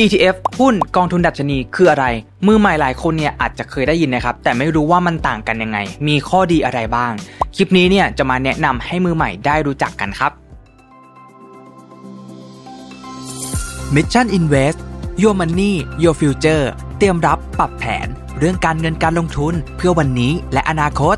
ETF หุ้นกองทุนดัชนีคืออะไร มือใหม่หลายคนเนี่ยอาจจะเคยได้ยินนะครับ แต่ไม่รู้ว่ามันต่างกันยังไง มีข้อดีอะไรบ้าง คลิปนี้เนี่ยจะมาแนะนำให้มือใหม่ได้รู้จักกันครับ Mission Invest Your Money Your Future เตรียมรับปรับแผน เรื่องการเงินการลงทุนเพื่อวันนี้และอนาคต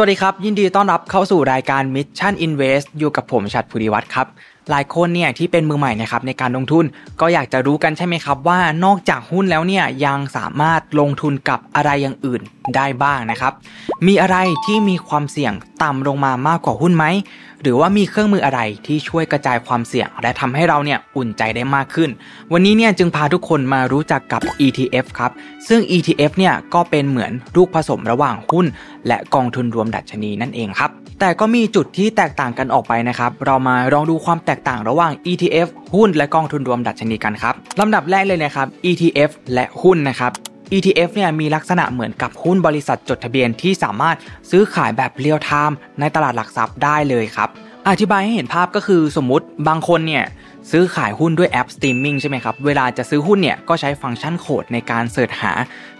วัสดีครับ ยินดีต้อนรับเข้าสู่รายการ Mission Invest อยู่กับผมชัดภูริวัตรครับ หลายคนเนี่ยที่เป็นมือใหม่นะครับในการลงทุนก็อยากจะรู้กันใช่ไหมครับ ว่านอกจากหุ้นแล้วเนี่ยยังสามารถลงทุนกับอะไรอย่างอื่นได้บ้างนะครับ มีอะไรที่มีความเสี่ยง ต่ำลงมามากกว่าหุ้นไหม หรือว่ามีเครื่องมืออะไรที่ช่วยกระจายความเสี่ยง และทำให้เราเนี่ยอุ่นใจได้มากขึ้น วันนี้เนี่ยจึงพาทุกคนมารู้จักกับ ETF ครับ ซึ่ง ETF เนี่ยก็เป็นเหมือนลูกผสมระหว่างหุ้น และกองทุนรวมดัชนีนั่นเองครับ แต่ก็มีจุดที่แตกต่างกันออกไปนะครับ เรามาลองดูความแตกต่างระหว่าง ETF หุ้นและกองทุนรวมดัชนีกันครับลำดับแรกเลยนะครับ ETF และหุ้นนะครับ ETF เนี่ยมีลักษณะเหมือนกับหุ้นบริษัทจดทะเบียนที่สามารถซื้อขายแบบเรียลไทม์ในตลาดหลักทรัพย์ได้เลยครับ อธิบายให้เห็นภาพก็คือสมมุติบางคนเนี่ยซื้อขายหุ้นด้วยแอปสตรีมมิ่งใช่ไหมครับ เวลาจะซื้อหุ้นเนี่ยก็ใช้ฟังก์ชัน quote ในการ search หา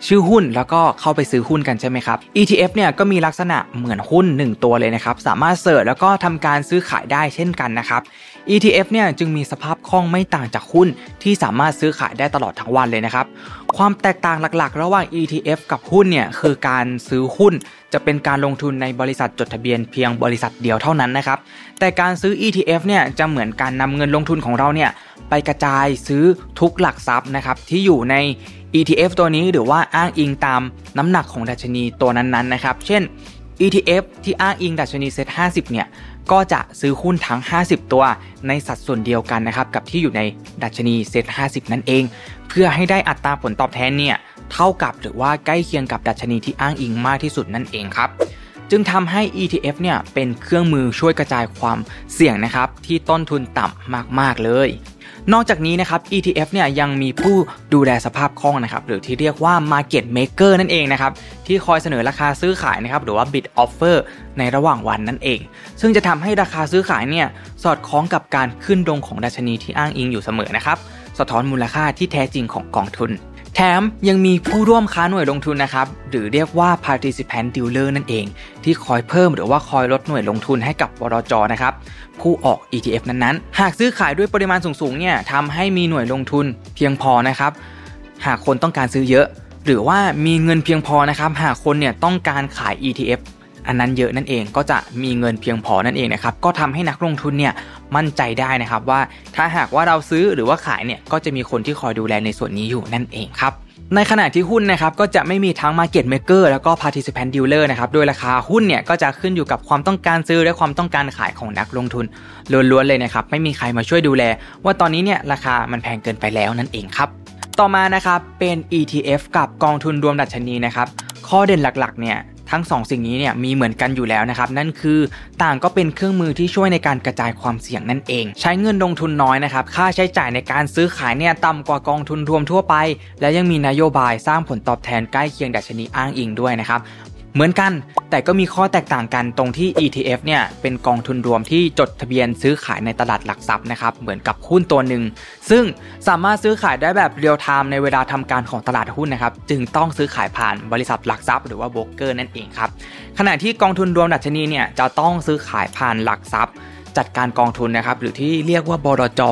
ชื่อหุ้นแล้วก็เข้าไปซื้อหุ้นกันใช่ไหมครับ ETF เนี่ยก็มีลักษณะเหมือนหุ้น 1 ตัวเลยนะครับ สามารถ search แล้วก็ทำการซื้อขายได้เช่นกันนะครับ ETF เนี่ยจึงมีสภาพคล่องไม่ต่างจากหุ้นที่สามารถซื้อขายได้ตลอดทั้งวันเลยนะครับ ความแตกต่างหลักๆ ระหว่าง ETF กับหุ้นเนี่ยคือการซื้อหุ้นจะเป็นการลงทุนในบริษัทจดทะเบียนเพียงบริษัทเดียวเท่านั้นนะครับ แต่การซื้อ ETF เนี่ยจะเหมือนการนำเงินลงทุนของเราเนี่ยไปกระจายซื้อทุกหลักทรัพย์นะครับที่อยู่ใน ETF ตัวนี้หรือว่าอ้างอิงตามน้ำหนักของดัชนีตัวนั้นๆนะครับ เช่น ETF ที่อ้างอิงดัชนี SET50 เนี่ยก็จะซื้อหุ้นทั้ง 50 ตัวในสัดส่วนเดียวกันนะครับกับที่อยู่ในดัชนี SET50 นั่นเอง เพื่อให้ได้อัตราผลตอบแทนเนี่ยเท่ากับหรือว่าใกล้เคียงกับดัชนีที่อ้างอิงมากที่สุดนั่นเองครับจึงทำให้ ETF เนี่ยเป็นเครื่องมือช่วยกระจายความเสี่ยงนะครับที่ต้นทุนต่ำมากๆเลย นอกจากนี้นะครับ ETF เนี่ยยังมีผู้ดูแลสภาพคล่องนะครับหรือที่เรียกว่า Market Maker นั่นเองนะครับที่คอยเสนอราคาซื้อขายนะครับหรือว่า Bid Offer ในระหว่างวันนั่นเอง ซึ่งจะทำให้ราคาซื้อขายเนี่ยสอดคล้องกับการขึ้นลงของดัชนีที่อ้างอิงอยู่เสมอนะครับสะท้อนมูลค่าที่แท้จริงของกองทุน แถมยังมีผู้ร่วมค้าหน่วยลงทุนนะครับ หรือเรียกว่า participant dealer นั่นเอง ที่คอยเพิ่มหรือว่าคอยลดหน่วยลงทุนให้กับบรจนะครับ ผู้ออก ETF นั้นๆ หากซื้อขายด้วยปริมาณสูงๆเนี่ยทำให้มีหน่วยลงทุนเพียงพอนะครับ หากคนต้องการซื้อเยอะ หรือว่ามีเงินเพียงพอนะครับ หากคนเนี่ยต้องการขาย ETF อันนั้นเยอะนั่นเองก็จะมีเงินเพียงพอนั่นเองนะครับก็ทำให้นักลงทุนเนี่ยมั่นใจได้นะครับว่าถ้าหากว่าเราซื้อหรือว่าขายเนี่ยก็จะมีคนที่คอยดูแลในส่วนนี้อยู่นั่นเองครับในขณะที่หุ้นนะครับก็จะไม่มีทั้ง Market Maker แล้วก็ Participant Dealer นะครับโดยราคาหุ้นเนี่ยก็จะขึ้นอยู่กับความต้องการซื้อและความต้องการขายของนักลงทุนล้วนๆเลยนะครับไม่มีใครมาช่วยดูแล ว่าตอนนี้เนี่ยราคามันแพงเกินไปแล้วนั่นเองครับต่อมานะครับเป็น ETF กับกองทุนรวมดัชนีนะครับข้อเด่นหลักๆเนี่ย ทั้ง2สสิ่งนี้เนี่ยมีเหมือนกันอยู่แล้วนะครับนั่นคือต่างก็เป็นเครื่องมือที่ช่วยในการกระจายความเสี่ยงนั่นเอง ใช้เงินลงทุนน้อยนะครับค่าใช้จ่ายในการซื้อขายเนี่ยต่ำกว่ากองทุนรวมทั่วไป และยังมีนโยบายสร้างผลตอบแทนใกล้เคียงดัชนีอ้างอิงด้วยนะครับ เหมือนกัน แต่ก็มีข้อแตกต่างกันตรงที่ ETF เนี่ยเป็นกองทุนรวมที่จดทะเบียนซื้อขายในตลาดหลักทรัพย์นะครับ เหมือนกับหุ้นตัวหนึ่ง ซึ่งสามารถซื้อขายได้แบบ real-time ในเวลาทำการของตลาดหุ้นนะครับ จึงต้องซื้อขายผ่านบริษัทหลักทรัพย์หรือว่าโบรกเกอร์นั่นเองครับ ขณะที่กองทุนรวมดัชนีเนี่ยจะต้องซื้อขายผ่านหลักทรัพย์ จัดการกองทุนนะครับ หรือที่เรียกว่าบลจ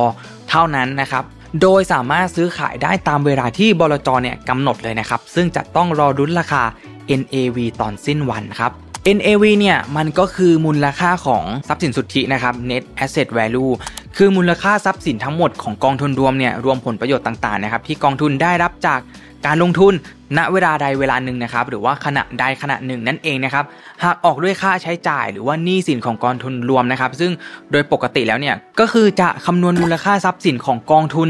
เท่านั้นนะครับโดยสามารถซื้อขายได้ตามเวลาที่บลจเนี่ยกำหนดเลยนะครับ ซึ่งจะต้องรอรุ้นราคา NAV ตอนสิ้นวันครับ NAV เนี่ยมันก็คือมูลค่าของทรัพย์สินสุทธินะครับ Net Asset Value คือมูลค่าทรัพย์สินทั้งหมดของกองทุนรวมเนี่ยรวมผลประโยชน์ต่างๆนะครับที่กองทุนได้รับจากการลงทุนณเวลาใดเวลาหนึ่งนะครับหรือว่าขณะใดขณะหนึ่งนั่นเองนะครับหากออกด้วยค่าใช้จ่ายหรือว่าหนี้สินของกองทุนรวมนะครับ ซึ่งโดยปกติแล้วเนี่ยก็คือจะคำนวณมูลค่าทรัพย์สินของกองทุน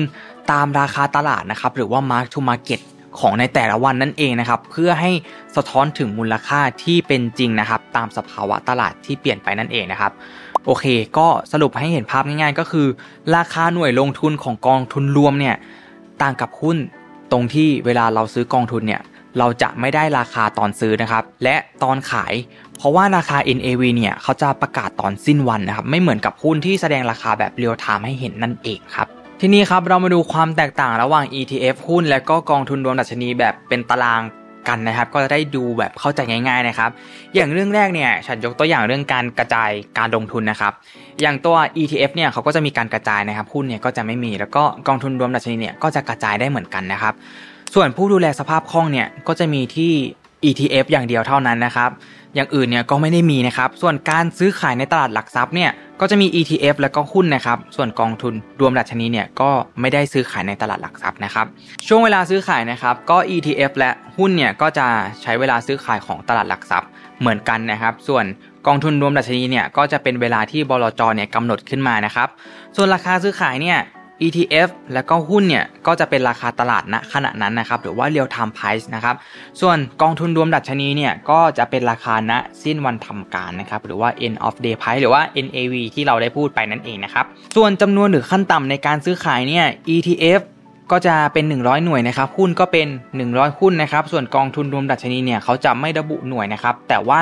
ตามราคาตลาดนะครับหรือว่า Mark to Market ของในแต่ละวันนั่นเองนะครับเพื่อให้สะท้อนถึงมูลค่าที่เป็นจริงนะครับ ตามสภาวะตลาดที่เปลี่ยนไปนั่นเองนะครับโอเค ก็สรุปให้เห็นภาพง่ายๆ ก็คือ ราคาหน่วยลงทุนของกองทุนรวมเนี่ยต่างกับหุ้นตรงที่เวลาเราซื้อกองทุนเนี่ยเราจะไม่ได้ราคาตอนซื้อนะครับ และตอนขาย เพราะว่าราคา NAV เนี่ยเขาจะประกาศตอนสิ้นวันนะครับ ไม่เหมือนกับหุ้นที่แสดงราคาแบบ real-time ให้เห็นนั่นเองครับ ทีนี้ครับเรามาดูความแตกต่างระหว่าง ETF หุ้น และก็กองทุนรวมดัชนีแบบเป็นตารางกันนะครับ ก็จะได้ดูแบบเข้าใจง่าย ๆนะครับ อย่างเรื่องแรกเนี่ยฉันยกตัวอย่างเรื่องการกระจายการลงทุนนะครับ อย่างตัว ETF เนี่ยเขาก็จะมีการกระจายนะครับหุ้นเนี่ยก็จะไม่มีแล้วก็กองทุนรวมดัชนีเนี่ยก็จะกระจายได้เหมือนกันนะครับ ส่วนผู้ดูแลสภาพคล่องเนี่ยก็จะมีที่ ETF อย่างเดียวเท่านั้นนะครับ อย่างอื่นเนี่ยก็ไม่ได้มีนะครับ ส่วนการซื้อขายในตลาดหลักทรัพย์เนี่ยก็จะมี ETF แล้วก็หุ้นนะครับ ส่วนกองทุนรวมดัชนีเนี่ยก็ไม่ได้ซื้อขายในตลาดหลักทรัพย์นะครับ ช่วงเวลาซื้อขายนะครับ ก็ ETF และหุ้นเนี่ยก็จะใช้เวลาซื้อขายของตลาดหลักทรัพย์เหมือนกันนะครับ ส่วนกองทุนรวมดัชนีเนี่ยก็จะเป็นเวลาที่บลจเนี่ยกำหนดขึ้นมานะครับ ส่วนราคาซื้อขายเนี่ย ETF แล้วก็หุ้นเนี่ยก็จะเป็นราคาตลาดณขณะนั้นนะครับหรือว่า real time price นะครับส่วนกองทุนรวมดัชนีเนี่ยก็จะเป็นราคาณสิ้นวันทำการนะครับหรือว่า end of day price หรือว่า NAV ที่เราได้พูดไปนั่นเองนะครับส่วนจำนวนหรือขั้นต่ำในการซื้อขายเนี่ย ETF ก็จะเป็น 100 หน่วยนะครับหุ้นก็เป็น 100 หุ้นนะครับส่วนกองทุนรวมดัชนีเนี่ยเขาจะไม่ระบุหน่วยนะครับแต่ว่า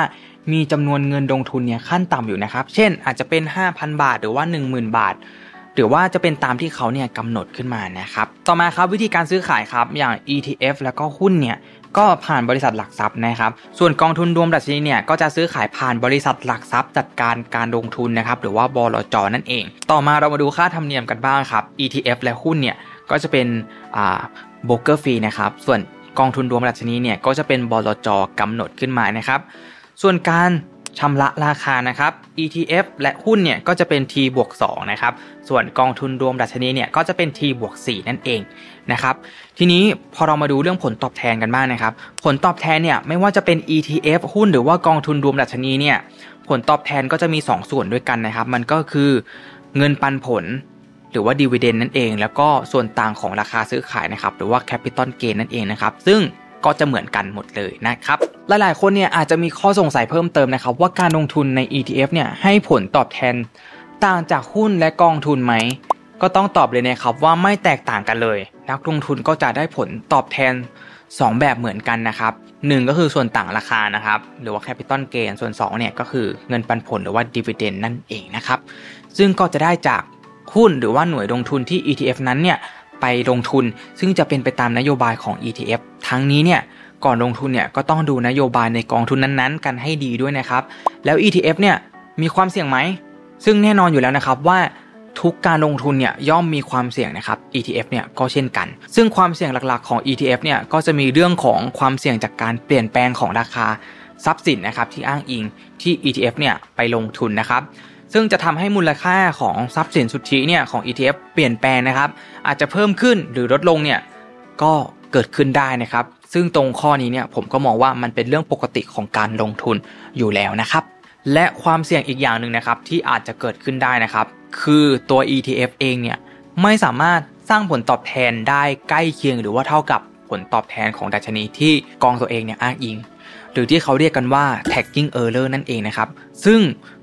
มีจำนวนเงินลงทุนเนี่ยขั้นต่ำอยู่นะครับเช่นอาจจะเป็น 5,000 บาทหรือว่า 10,000 บาท หรือว่าจะเป็นตามที่เขาเนี่ยกำหนดขึ้นมานะครับ ต่อมาครับวิธีการซื้อขายครับอย่าง ETF แล้วก็หุ้นเนี่ยก็ผ่านบริษัทหลักทรัพย์นะครับ ส่วนกองทุนรวมดัชนีเนี่ยก็จะซื้อขายผ่านบริษัทหลักทรัพย์จัดการการลงทุนนะครับหรือว่าบลจนั่นเอง ต่อมาเรามาดูค่าธรรมเนียมกันบ้างครับ ETF และหุ้นเนี่ยก็จะเป็นอ่าโบรกเกอร์ฟรีนะครับ ส่วนกองทุนรวมดัชนีเนี่ยก็จะเป็นบลจกำหนดขึ้นมานะครับ ส่วนการ ชำระราคานะครับ ETF และหุ้นเนี่ยก็จะเป็น T บวก2นะครับ ส่วนกองทุนรวมดัชนีเนี่ยก็จะเป็น T บวก4นั่นเองนะครับ ทีนี้พอเรามาดูเรื่องผลตอบแทนกันบ้างนะครับ ผลตอบแทนเนี่ยไม่ว่าจะเป็น ETF หุ้นหรือว่ากองทุนรวมดัชนีเนี่ยผลตอบแทนก็จะมี 2 ส่วนด้วยกันนะครับ มันก็คือเงินปันผลหรือว่าดีเวเดนนั่นเอง แล้วก็ส่วนต่างของราคาซื้อขายนะครับ หรือว่าแคปิตอลเกนนั่นเองนะครับ ซึ่ง ก็จะเหมือนกันหมดเลยนะครับ หลายๆ คนเนี่ยอาจจะมีข้อสงสัยเพิ่มเติมนะครับ ว่าการลงทุนใน ETF เนี่ยให้ผลตอบแทน ต่างจากหุ้นและกองทุนไหม ก็ต้องตอบเลยนะครับว่าไม่แตกต่างกันเลย นักลงทุนก็จะได้ผลตอบแทน 2 แบบเหมือนกันนะครับก็คือส่วนต่างราคานะครับ หรือว่า capital gain ส่วน2เนี่ยก็คือเงินปันผลหรือว่า dividend นั่นเองนะครับ ซึ่งก็จะได้จากหุ้นหรือว่าหน่วยลงทุนที่ ETF นั้นเนี่ย ไปลงทุน ซึ่งจะเป็นไปตามนโยบายของ ETF ทั้งนี้เนี่ยก่อนลงทุนเนี่ยก็ต้องดูนโยบายในกองทุนนั้นๆ กันให้ดีด้วยนะครับ แล้ว ETF เนี่ยมีความเสี่ยงไหม ซึ่งแน่นอนอยู่แล้วนะครับว่าทุกการลงทุนเนี่ยย่อมมีความเสี่ยงนะครับ ETF เนี่ยก็เช่นกัน ซึ่งความเสี่ยงหลักๆของ ETF เนี่ยก็จะมีเรื่องของความเสี่ยงจากการเปลี่ยนแปลงของราคาทรัพย์สินนะครับที่อ้างอิงที่ ETF เนี่ยไปลงทุนนะครับ ซึ่งจะทำให้มูลค่าของทรัพย์สินสุทธิเนี่ยของ ETF เปลี่ยนแปลงนะครับ อาจจะเพิ่มขึ้นหรือลดลงเนี่ยก็เกิดขึ้นได้นะครับ ซึ่งตรงข้อนี้เนี่ยผมก็มองว่ามันเป็นเรื่องปกติของการลงทุนอยู่แล้วนะครับ และความเสี่ยงอีกอย่างหนึ่งนะครับที่อาจจะเกิดขึ้นได้นะครับ คือตัว ETF เองเนี่ยไม่สามารถสร้างผลตอบแทนได้ใกล้เคียง หรือว่าเท่ากับผลตอบแทนของดัชนีที่กองตัวเองเนี่ยอ้างอิง หรือที่เขาเรียกกันว่า tagging error นั่นเองนะครับ ซึ่ง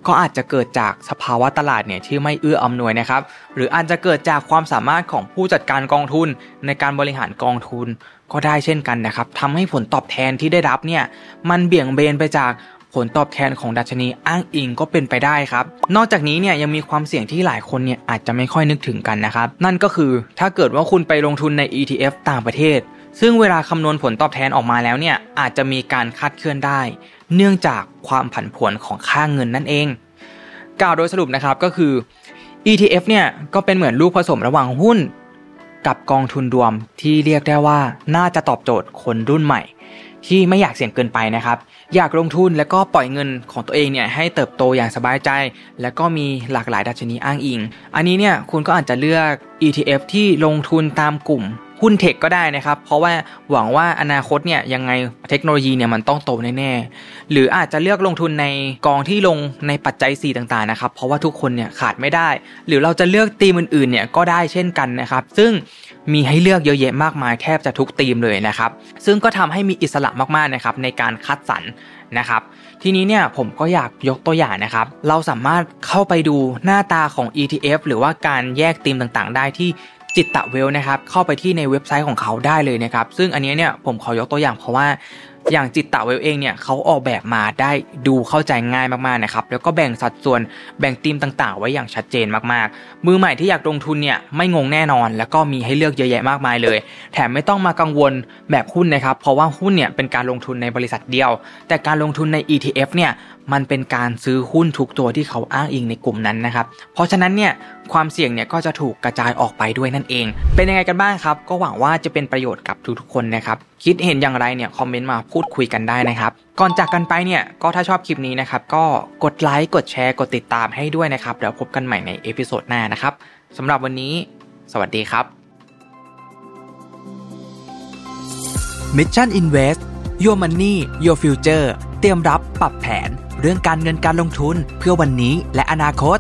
ก็อาจจะเกิดจากสภาวะตลาดเนี่ยที่ไม่เอื้ออำนวยนะครับ หรืออาจจะเกิดจากความสามารถของผู้จัดการกองทุน ในการบริหารกองทุน ก็ได้เช่นกันนะครับทำให้ผลตอบแทนที่ได้รับเนี่ยมันเบี่ยงเบนไปจากผลตอบแทนของดัชนีอ้างอิงก็เป็นไปได้ครับ นอกจากนี้เนี่ยยังมีความเสี่ยงที่หลายคนเนี่ยอาจจะไม่ค่อยนึกถึงกันนะครับ นั่นก็คือถ้าเกิดว่าคุณไปลงทุนใน ETF ต่างประเทศ ซึ่งเวลาคำนวณผลตอบแทนออกมาแล้วเนี่ยอาจจะมีการคาดเคลื่อนได้ เนื่องจากความผันผวนของค่าเงินนั่นเอง กล่าวโดยสรุปนะครับก็คือ ETF เนี่ยก็เป็นเหมือนลูกผสมระหว่างหุ้น กับกองทุนรวมที่เรียกได้ว่าน่าจะตอบโจทย์คนรุ่นใหม่ ที่ไม่อยากเสี่ยงเกินไปนะครับ อยากลงทุนแล้วก็ปล่อยเงินของตัวเองเนี่ยให้เติบโตอย่างสบายใจ แล้วก็มีหลากหลายดัชนีอ้างอิง อันนี้เนี่ยคุณก็อาจจะเลือก ETF ที่ลงทุนตามกลุ่ม หุ้นเทคก็ได้นะครับ เพราะว่าหวังว่าอนาคตเนี่ยยังไงเทคโนโลยีเนี่ยมันต้องโตแน่ๆหรืออาจจะเลือกลงทุนในกองที่ลงในปัจจัย 4 ต่างๆนะครับ เพราะว่าทุกคนเนี่ยขาดไม่ได้ หรือเราจะเลือกตีมอื่นๆเนี่ยก็ได้เช่นกันนะครับ ซึ่งมีให้เลือกเยอะแยะมากมายแทบจะทุกตีมเลยนะครับ ซึ่งก็ทำให้มีอิสระมากๆนะครับในการคัดสรรนะครับทีนี้เนี่ยผมก็อยากยกตัวอย่างนะครับ เราสามารถเข้าไปดูหน้าตาของ ETF หรือว่าการแยกตีมต่างๆ ได้ที่ จิตตะเวลนะครับเข้าไปที่ในเว็บไซต์ของเขาได้เลยนะครับซึ่งอันนี้เนี่ยผมขอยกตัวอย่างเพราะว่าอย่างจิตตะเวลเองเนี่ยเขาออกแบบมาได้ดูเข้าใจง่ายมากๆนะครับแล้วก็แบ่งสัดส่วนแบ่งธีมต่างๆ ไว้อย่างชัดเจนมากๆ มือใหม่ที่อยากลงทุนเนี่ยไม่งงแน่นอน แล้วก็มีให้เลือกเยอะแยะมากมายเลย แถมไม่ต้องมากังวลแบบหุ้นนะครับเพราะว่าหุ้นเนี่ยเป็นการลงทุนในบริษัทเดียว แต่การลงทุนใน ETF เนี่ย มันเป็นการซื้อหุ้นทุกตัวที่เขาอ้างอิงในกลุ่มนั้นนะครับ เพราะฉะนั้นเนี่ยความเสี่ยงเนี่ยก็จะถูกกระจายออกไปด้วยนั่นเอง เป็นยังไงกันบ้างครับ ก็หวังว่าจะเป็นประโยชน์กับทุกๆคนนะครับ คิดเห็นอย่างไรเนี่ยคอมเมนต์มาพูดคุยกันได้นะครับ ก่อนจากกันไปเนี่ยก็ถ้าชอบคลิปนี้นะครับ ก็กดไลค์กดแชร์กดติดตามให้ด้วยนะครับเดี๋ยวพบกันใหม่ใน episode หน้านะครับสำหรับวันนี้ สวัสดีครับ Mission Invest Your Money Your Future เตรียมรับปรับแผน เรื่องการเงินการลงทุนเพื่อวันนี้และอนาคต